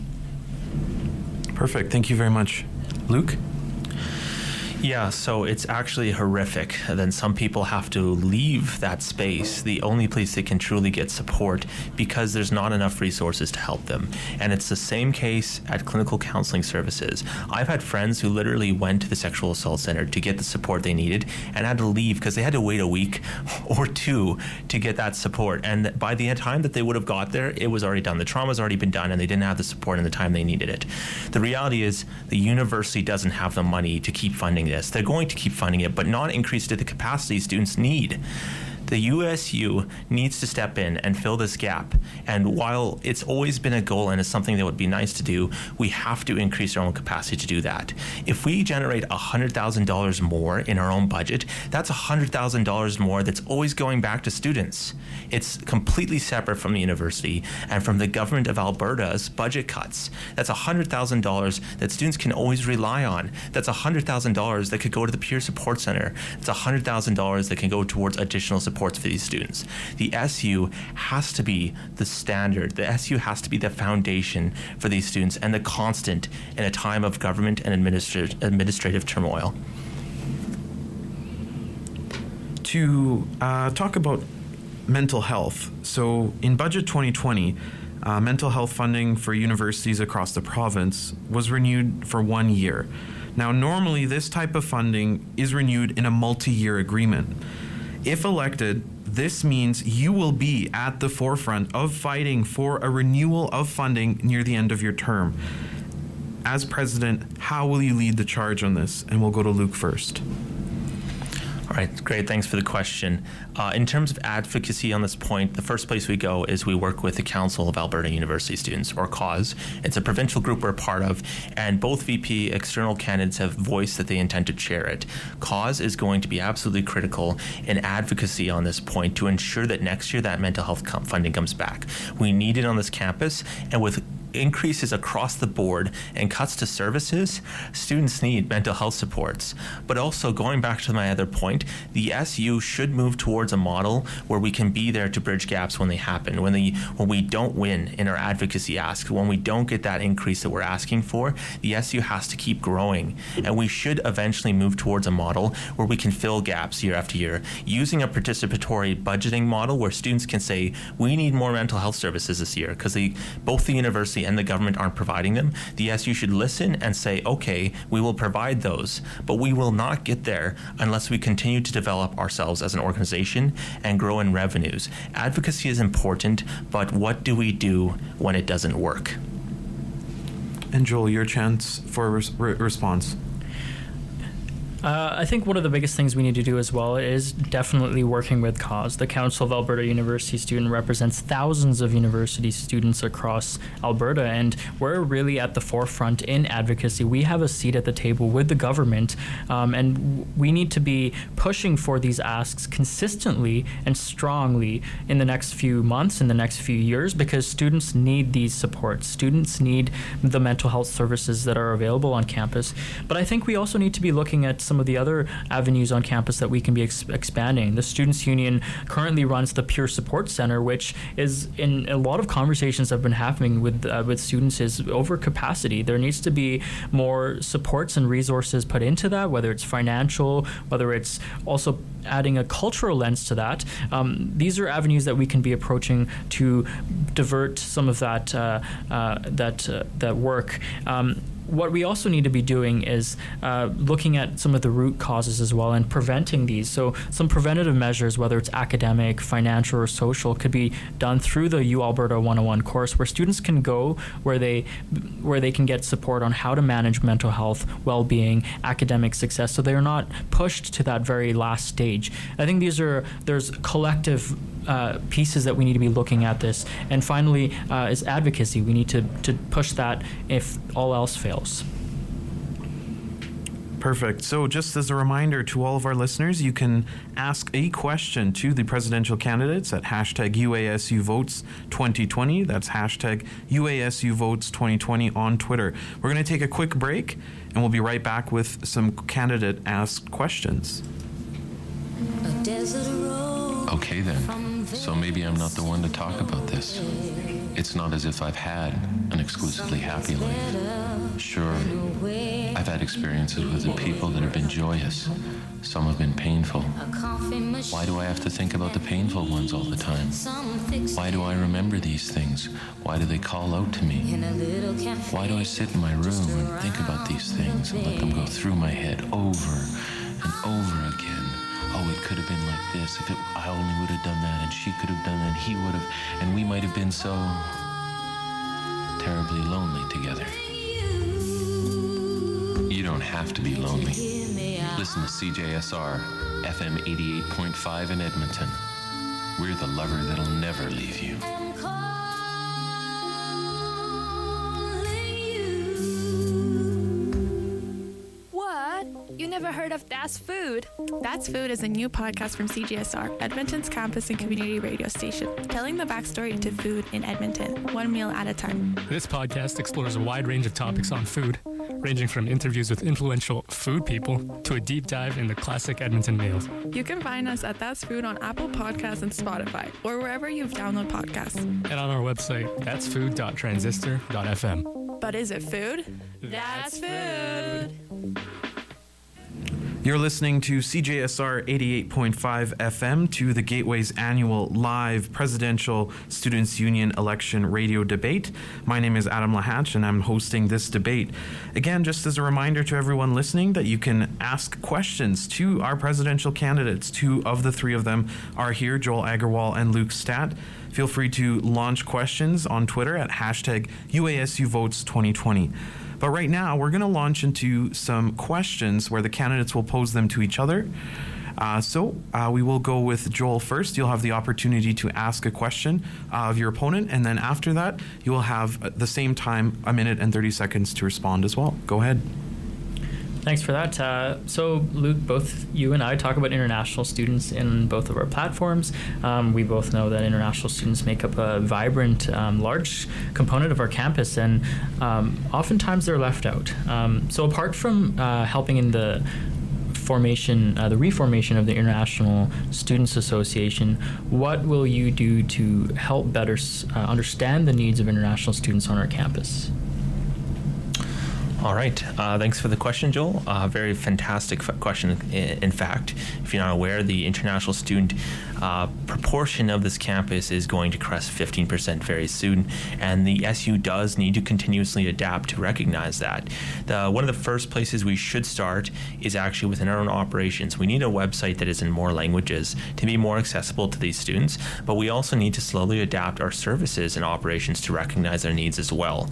Perfect. Thank you very much, Luke. Yeah, so it's actually horrific. then some people have to leave that space, the only place they can truly get support, because there's not enough resources to help them. And it's the same case at clinical counseling services. I've had friends who literally went to the sexual assault center to get the support they needed and had to leave because they had to wait a week <laughs> or two to get that support. And by the time that they would have got there, it was already done. The trauma's already been done and they didn't have the support in the time they needed it. The reality is the university doesn't have the money to keep funding this. They're going to keep funding it, but not increase to the capacity students need the USU needs to step in and fill this gap. And while it's always been a goal and it's something that would be nice to do, we have to increase our own capacity to do that. If we generate $100,000 more in our own budget, that's $100,000 more that's always going back to students. It's completely separate from the university and from the government of Alberta's budget cuts. That's $100,000 that students can always rely on. That's $100,000 that could go to the peer support center. It's $100,000 that can go towards additional supports for these students. The SU has to be the standard. The SU has to be the foundation for these students and the constant in a time of government and administrative, administrative turmoil. To uh, talk about mental health, so in Budget 2020, uh, mental health funding for universities across the province was renewed for one year. Now, normally, this type of funding is renewed in a multi year agreement. If elected, this means you will be at the forefront of fighting for a renewal of funding near the end of your term. As president, how will you lead the charge on this? And we'll go to Luke first. All right, great. Thanks for the question. Uh, in terms of advocacy on this point, the first place we go is we work with the Council of Alberta University Students, or CAUSE. It's a provincial group we're part of, and both VP external candidates have voiced that they intend to chair it. CAUSE is going to be absolutely critical in advocacy on this point to ensure that next year that mental health funding comes back. We need it on this campus, and with increases across the board and cuts to services, students need mental health supports. But also, going back to my other point, the SU should move towards a model where we can be there to bridge gaps when they happen, when, they, when we don't win in our advocacy ask, when we don't get that increase that we're asking for, the SU has to keep growing. And we should eventually move towards a model where we can fill gaps year after year using a participatory budgeting model where students can say, we need more mental health services this year because both the university and the government aren't providing them. The SU should listen and say, okay, we will provide those, but we will not get there unless we continue to develop ourselves as an organization and grow in revenues. Advocacy is important, but what do we do when it doesn't work? And Joel, your chance for a res- re- response. Uh, I think one of the biggest things we need to do as well is definitely working with CAUSE. The Council of Alberta University Student represents thousands of university students across Alberta, and we're really at the forefront in advocacy. We have a seat at the table with the government, um, and we need to be pushing for these asks consistently and strongly in the next few months, in the next few years, because students need these supports. Students need the mental health services that are available on campus. But I think we also need to be looking at some some of the other avenues on campus that we can be ex- expanding. The Students Union currently runs the Peer Support Center, which is in a lot of conversations I've been having with uh, with students is over capacity. There needs to be more supports and resources put into that, whether it's financial, whether it's also adding a cultural lens to that. Um, these are avenues that we can be approaching to divert some of that uh, uh, that uh, that work. Um, what we also need to be doing is uh, looking at some of the root causes as well and preventing these. So, some preventative measures, whether it's academic, financial, or social, could be done through the U Alberta 101 course, where students can go where they where they can get support on how to manage mental health, well-being, academic success, so they're not pushed to that very last stage. I think these are there's collective uh, pieces that we need to be looking at this. And finally, uh, is advocacy. We need to, to push that if all else fails. Perfect. So, just as a reminder to all of our listeners, you can ask a question to the presidential candidates at hashtag UASU Votes 2020. That's hashtag UASU Votes 2020 on Twitter. We're going to take a quick break and we'll be right back with some candidate asked questions. Okay, then. So maybe I'm not the one to talk about this. It's not as if I've had an exclusively happy life. Sure, I've had experiences with the people that have been joyous. Some have been painful. Why do I have to think about the painful ones all the time? Why do I remember these things? Why do they call out to me? Why do I sit in my room and think about these things and let them go through my head over and over again? Could have been like this if it, I only would have done that, and she could have done that, and he would have, and we might have been so terribly lonely together. You don't have to be lonely. Listen to CJSR FM 88.5 in Edmonton. We're the lover that'll never leave you. Of That's Food? That's Food is a new podcast from CJSR, Edmonton's campus and community radio station, telling the backstory to food in Edmonton, one meal at a time. This podcast explores a wide range of topics on food, ranging from interviews with influential food people to a deep dive into classic Edmonton meals. You can find us at That's Food on Apple Podcasts and Spotify, or wherever you've downloaded podcasts. And on our website, that'sfood.transistor.fm. But is it food? That's food. You're listening to CJSR 88.5 FM to the Gateway's annual live presidential students union election radio debate. My name is Adam Lahatch and I'm hosting this debate. Again, just as a reminder to everyone listening that you can ask questions to our presidential candidates. Two of the three of them are here, Joel Agarwal and Luke Statt. Feel free to launch questions on Twitter at hashtag UASU Votes 2020. But right now, we're going to launch into some questions where the candidates will pose them to each other. Uh, so uh, we will go with Joel first. You'll have the opportunity to ask a question uh, of your opponent, and then after that, you will have the same time, a minute and 30 seconds to respond as well. Go ahead. Thanks for that. Uh, so, Luke, both you and I talk about international students in both of our platforms. Um, we both know that international students make up a vibrant, um, large component of our campus, and um, oftentimes they're left out. Um, so, apart from uh, helping in the formation, uh, the reformation of the International Students Association, what will you do to help better uh, understand the needs of international students on our campus? All right. Uh, thanks for the question, Joel. Uh, very fantastic question. In, fact, if you're not aware, the international student uh, proportion of this campus is going to crest 15% very soon, and the SU does need to continuously adapt to recognize that. The, one of the first places we should start is actually within our own operations. We need a website that is in more languages to be more accessible to these students, but we also need to slowly adapt our services and operations to recognize their needs as well.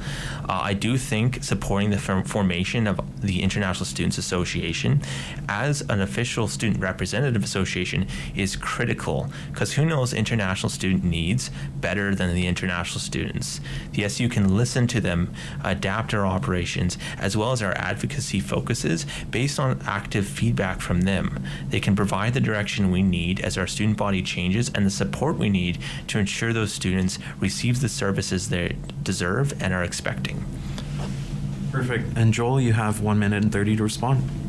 Uh, I do think supporting the formation of the International Students Association as an official student representative association is critical because who knows international student needs better than the international students? The SU can listen to them, adapt our operations, as well as our advocacy focuses based on active feedback from them. They can provide the direction we need as our student body changes and the support we need to ensure those students receive the services they deserve and are expecting. Perfect. And Joel, you have one minute and 30 to respond.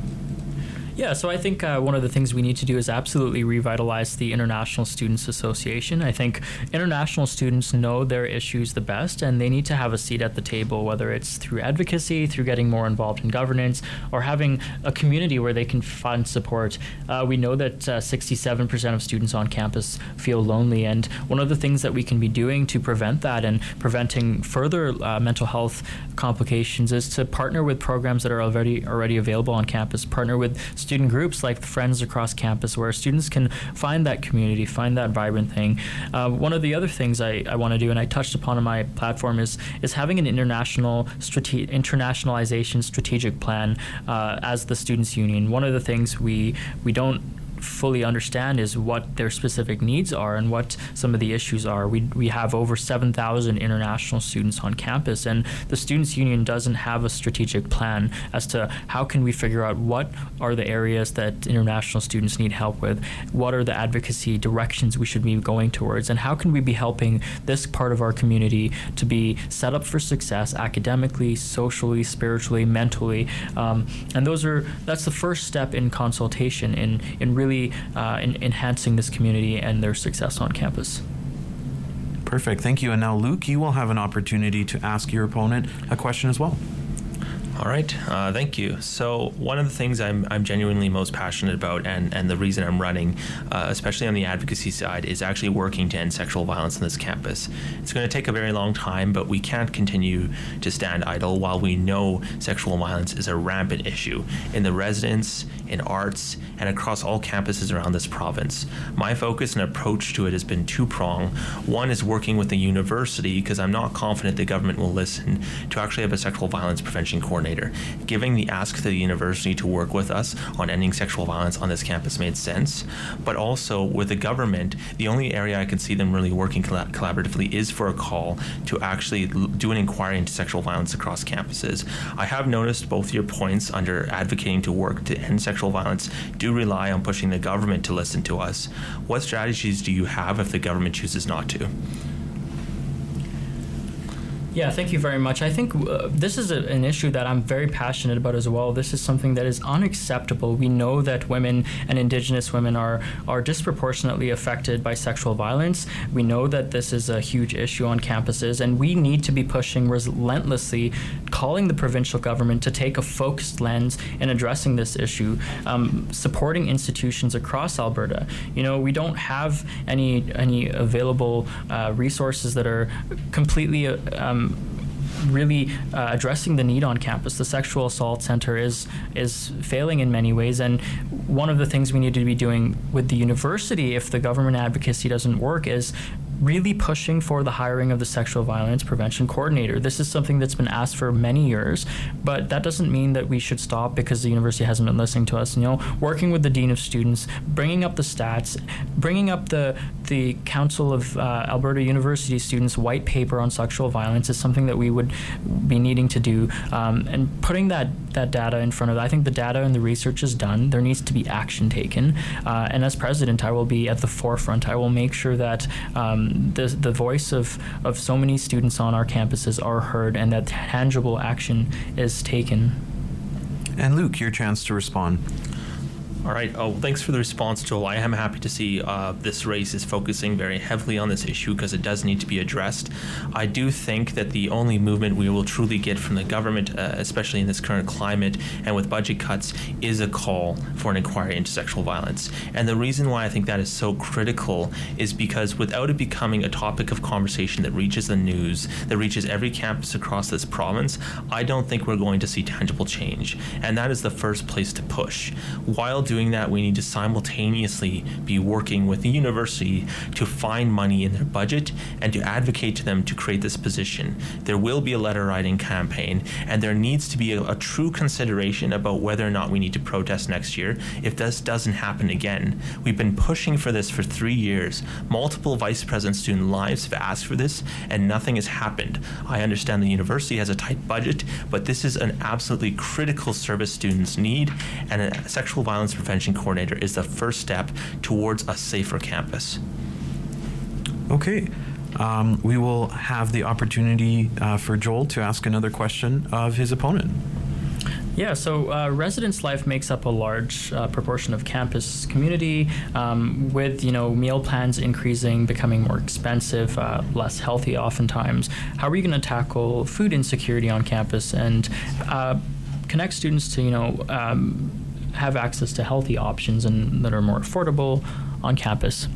Yeah, so I think uh, one of the things we need to do is absolutely revitalize the International Students Association. I think international students know their issues the best, and they need to have a seat at the table, whether it's through advocacy, through getting more involved in governance, or having a community where they can find support. Uh, we know that uh, 67% of students on campus feel lonely, and one of the things that we can be doing to prevent that and preventing further uh, mental health complications is to partner with programs that are already already available on campus, partner with student groups like Friends Across Campus, where students can find that community, find that vibrant thing. Uh, one of the other things I, I want to do, and I touched upon on my platform, is is having an international strate- internationalization strategic plan uh, as the Students Union. One of the things we we don't fully understand is what their specific needs are and what some of the issues are. We, we have over 7,000 international students on campus, and the Students Union doesn't have a strategic plan as to how can we figure out what are the areas that international students need help with, what are the advocacy directions we should be going towards, and how can we be helping this part of our community to be set up for success academically, socially, spiritually, mentally. Um, and those are that's the first step in consultation in in really really uh, in enhancing this community and their success on campus. Perfect. Thank you. And now, Luke, you will have an opportunity to ask your opponent a question as well. All right, uh, thank you. So one of the things I'm, I'm genuinely most passionate about, and, and the reason I'm running, uh, especially on the advocacy side, is actually working to end sexual violence on this campus. It's going to take a very long time, but we can't continue to stand idle while we know sexual violence is a rampant issue in the residence, in arts, and across all campuses around this province. My focus and approach to it has been two pronged. One is working with the university because I'm not confident the government will listen to actually have a sexual violence prevention coordinator coordinator. Giving the ask to the university to work with us on ending sexual violence on this campus made sense, but also with the government, the only area I can see them really working collab- collaboratively is for a call to actually l- do an inquiry into sexual violence across campuses. I have noticed both your points under advocating to work to end sexual violence do rely on pushing the government to listen to us. What strategies do you have if the government chooses not to? Yeah, thank you very much. I think uh, this is a, an issue that I'm very passionate about as well. This is something that is unacceptable. We know that women and Indigenous women are are disproportionately affected by sexual violence. We know that this is a huge issue on campuses, and we need to be pushing relentlessly, calling the provincial government to take a focused lens in addressing this issue, um, supporting institutions across Alberta. You know, we don't have any any available uh, resources that are completely uh, really uh, addressing the need on campus. The sexual assault center is is failing in many ways, and one of the things we need to be doing with the university, if the government advocacy doesn't work, is really pushing for the hiring of the sexual violence prevention coordinator. This is something that's been asked for many years, but that doesn't mean that we should stop because the university hasn't been listening to us. You know, working with the dean of students, bringing up the stats, bringing up the the Council of uh, Alberta University students white paper on sexual violence is something that we would be needing to do, um, and putting that that data in front of. I think the data and the research is done. There needs to be action taken, uh, and as president, I will be at the forefront. I will make sure that um, the the voice of of so many students on our campuses are heard, and that tangible action is taken. And Luke, your chance to respond. All right. Oh, thanks for the response, Joel. I am happy to see uh, this race is focusing very heavily on this issue because it does need to be addressed. I do think that the only movement we will truly get from the government, uh, especially in this current climate and with budget cuts, is a call for an inquiry into sexual violence. And the reason why I think that is so critical is because without it becoming a topic of conversation that reaches the news, that reaches every campus across this province, I don't think we're going to see tangible change. And that is the first place to push. While doing that, we need to simultaneously be working with the university to find money in their budget and to advocate to them to create this position. There will be a letter writing campaign, and there needs to be a, a true consideration about whether or not we need to protest next year if this doesn't happen again. We've been pushing for this for three years. Multiple vice president student lives have asked for this, and nothing has happened. I understand the university has a tight budget, but this is an absolutely critical service students need, and a sexual violence prevention coordinator is the first step towards a safer campus. Okay. Um, we will have the opportunity uh, for Joel to ask another question of his opponent. Yeah, so uh, residence life makes up a large uh, proportion of campus community. Um, with you know meal plans increasing, becoming more expensive, uh, less healthy, oftentimes. How are you going to tackle food insecurity on campus and uh, connect students to you know um, have access to healthy options and that are more affordable on campus?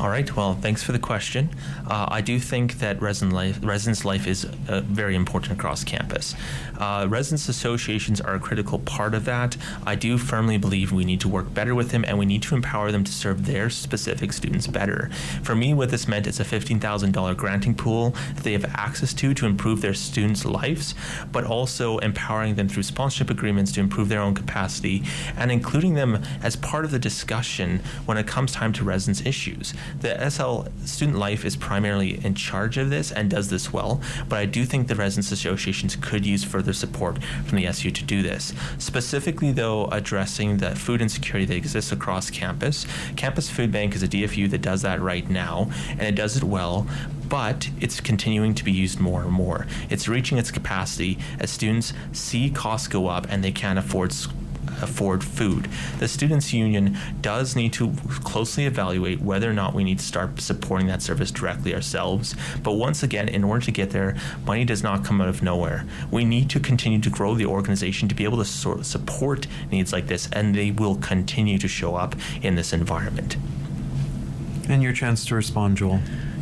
All right. Well, thanks for the question. Uh, I do think that resident life, residence life is uh, very important across campus. Uh, residence associations are a critical part of that. I do firmly believe we need to work better with them and we need to empower them to serve their specific students better. For me, what this meant is a $15,000 granting pool that they have access to to improve their students' lives, but also empowering them through sponsorship agreements to improve their own capacity and including them as part of the discussion when it comes time to residence issues the SL Student Life is primarily in charge of this and does this well, but I do think the residents associations could use further support from the SU to do this. Specifically, though, addressing the food insecurity that exists across campus. Campus Food Bank is a DFU that does that right now, and it does it well, but it's continuing to be used more and more. It's reaching its capacity as students see costs go up and they can't afford afford food. The Students' Union does need to closely evaluate whether or not we need to start supporting that service directly ourselves. But once again, in order to get there, money does not come out of nowhere. We need to continue to grow the organization to be able to sort support needs like this, and they will continue to show up in this environment. And your chance to respond, Joel.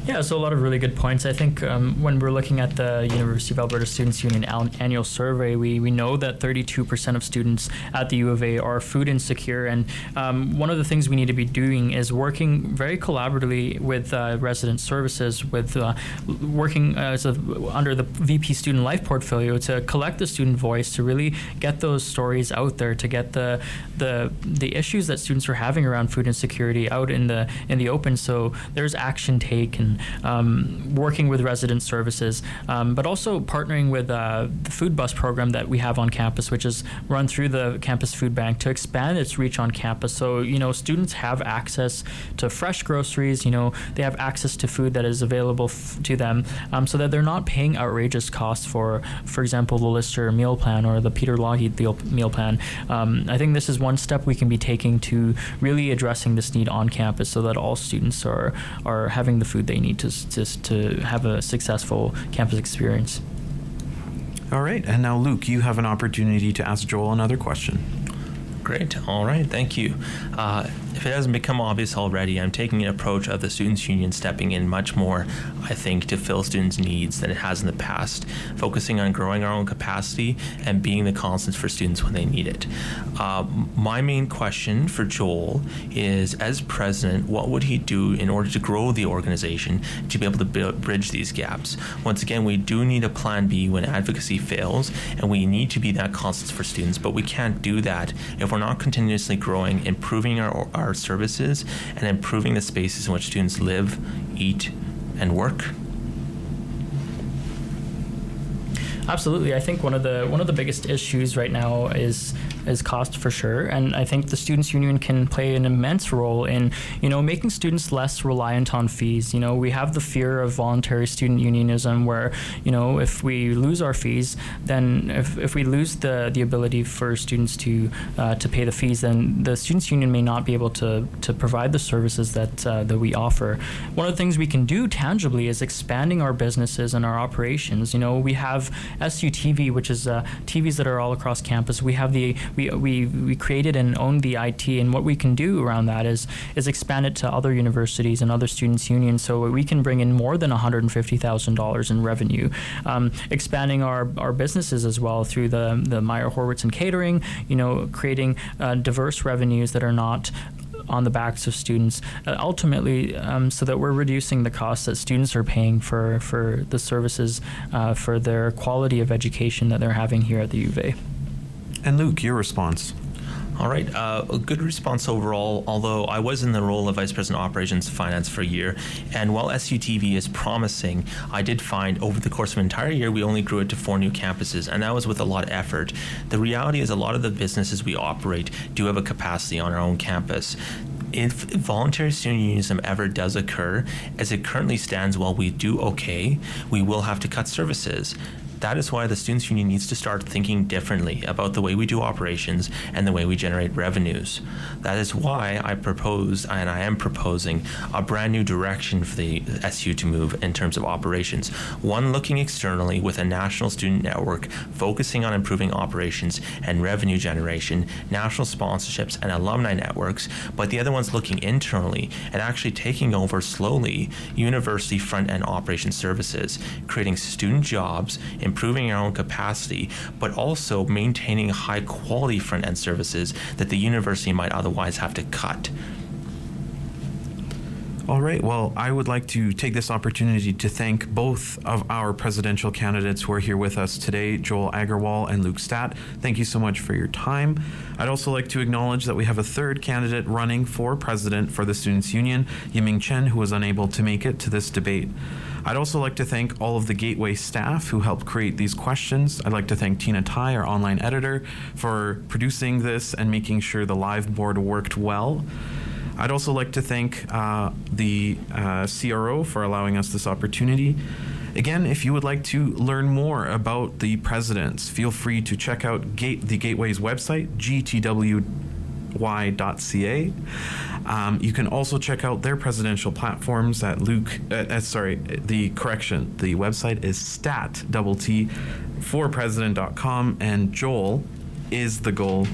Yeah, so a lot of really good points. I think um, when we're looking at the University of Alberta Students' Union annual survey, we, we know that 32% of students at the U of A are food insecure. And um, one of the things we need to be doing is working very collaboratively with uh, resident services, with uh, working as a, under the VP Student Life portfolio to collect the student voice, to really get those stories out there, to get the the the issues that students are having around food insecurity out in the in the open. So there's action taken um, working with resident services, um, but also partnering with uh, the food bus program that we have on campus, which is run through the campus food bank to expand its reach on campus. So you know, students have access to fresh groceries. You know, they have access to food that is available f- to them, um, so that they're not paying outrageous costs for, for example, the Lister meal plan or the Peter Lougheed meal plan. Um, I think this is one step we can be taking to really addressing this need on campus, so that all students are are having the food they need need to, to, to have a successful campus experience. All right. And now, Luke, you have an opportunity to ask Joel another question. Great. All right. Thank you. Uh, if it hasn't become obvious already, I'm taking an approach of the Students' Union stepping in much more, I think, to fill students' needs than it has in the past, focusing on growing our own capacity and being the constants for students when they need it. Uh, my main question for Joel is as president, what would he do in order to grow the organization to be able to build, bridge these gaps? Once again, we do need a plan B when advocacy fails, and we need to be that constant for students, but we can't do that if we're not continuously growing, improving our, our our services and improving the spaces in which students live, eat, and work? Absolutely, I think one of the one of the biggest issues right now is is cost for sure, and I think the students union can play an immense role in you know making students less reliant on fees. You know, we have the fear of voluntary student unionism, where you know if we lose our fees, then if, if we lose the the ability for students to uh, to pay the fees, then the students union may not be able to to provide the services that uh, that we offer. One of the things we can do tangibly is expanding our businesses and our operations. You know, we have SUTV, which is uh, TVs that are all across campus. We have the we, we we created and owned the IT, and what we can do around that is is expand it to other universities and other students' unions, so we can bring in more than one hundred and fifty thousand dollars in revenue. Um, expanding our, our businesses as well through the the Myer Horowitz and catering. You know, creating uh, diverse revenues that are not on the backs of students, uh, ultimately, um, so that we're reducing the costs that students are paying for, for the services uh, for their quality of education that they're having here at the U of A. And Luke, your response. All right, uh, a good response overall. Although I was in the role of Vice President Operations Finance for a year, and while SUTV is promising, I did find over the course of an entire year we only grew it to four new campuses, and that was with a lot of effort. The reality is, a lot of the businesses we operate do have a capacity on our own campus if voluntary student unionism ever does occur, as it currently stands, while we do okay, we will have to cut services. That is why the Students' Union needs to start thinking differently about the way we do operations and the way we generate revenues. That is why I propose, and I am proposing, a brand new direction for the SU to move in terms of operations. One looking externally with a national student network focusing on improving operations and revenue generation, national sponsorships, and alumni networks, but the other one's looking internally and actually taking over slowly university front end operation services, creating student jobs improving our own capacity, but also maintaining high quality front end services that the university might otherwise have to cut. All right. Well, I would like to take this opportunity to thank both of our presidential candidates who are here with us today, Joel Agarwal and Luke Statt. Thank you so much for your time. I'd also like to acknowledge that we have a third candidate running for president for the Students' Union, Yiming Chen, who was unable to make it to this debate. I'd also like to thank all of the Gateway staff who helped create these questions. I'd like to thank Tina Tai, our online editor, for producing this and making sure the live board worked well. I'd also like to thank uh, the uh, CRO for allowing us this opportunity. Again, if you would like to learn more about the presidents, feel free to check out Gate, the Gateway's website, gtw y.ca. Um, you can also check out their presidential platforms at Luke. Uh, uh, sorry, the correction. The website is stat double T for president.com and Joel is the goal.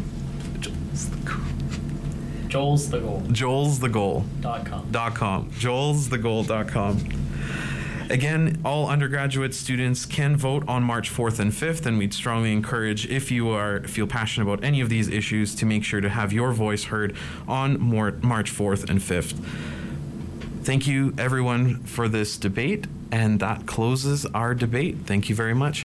Joel's the goal. Joel's the goal. Dot com. Dot com. Joel's the goal. Dot com. Again, all undergraduate students can vote on March 4th and 5th, and we'd strongly encourage, if you are feel passionate about any of these issues, to make sure to have your voice heard on March 4th and 5th. Thank you, everyone, for this debate, and that closes our debate. Thank you very much.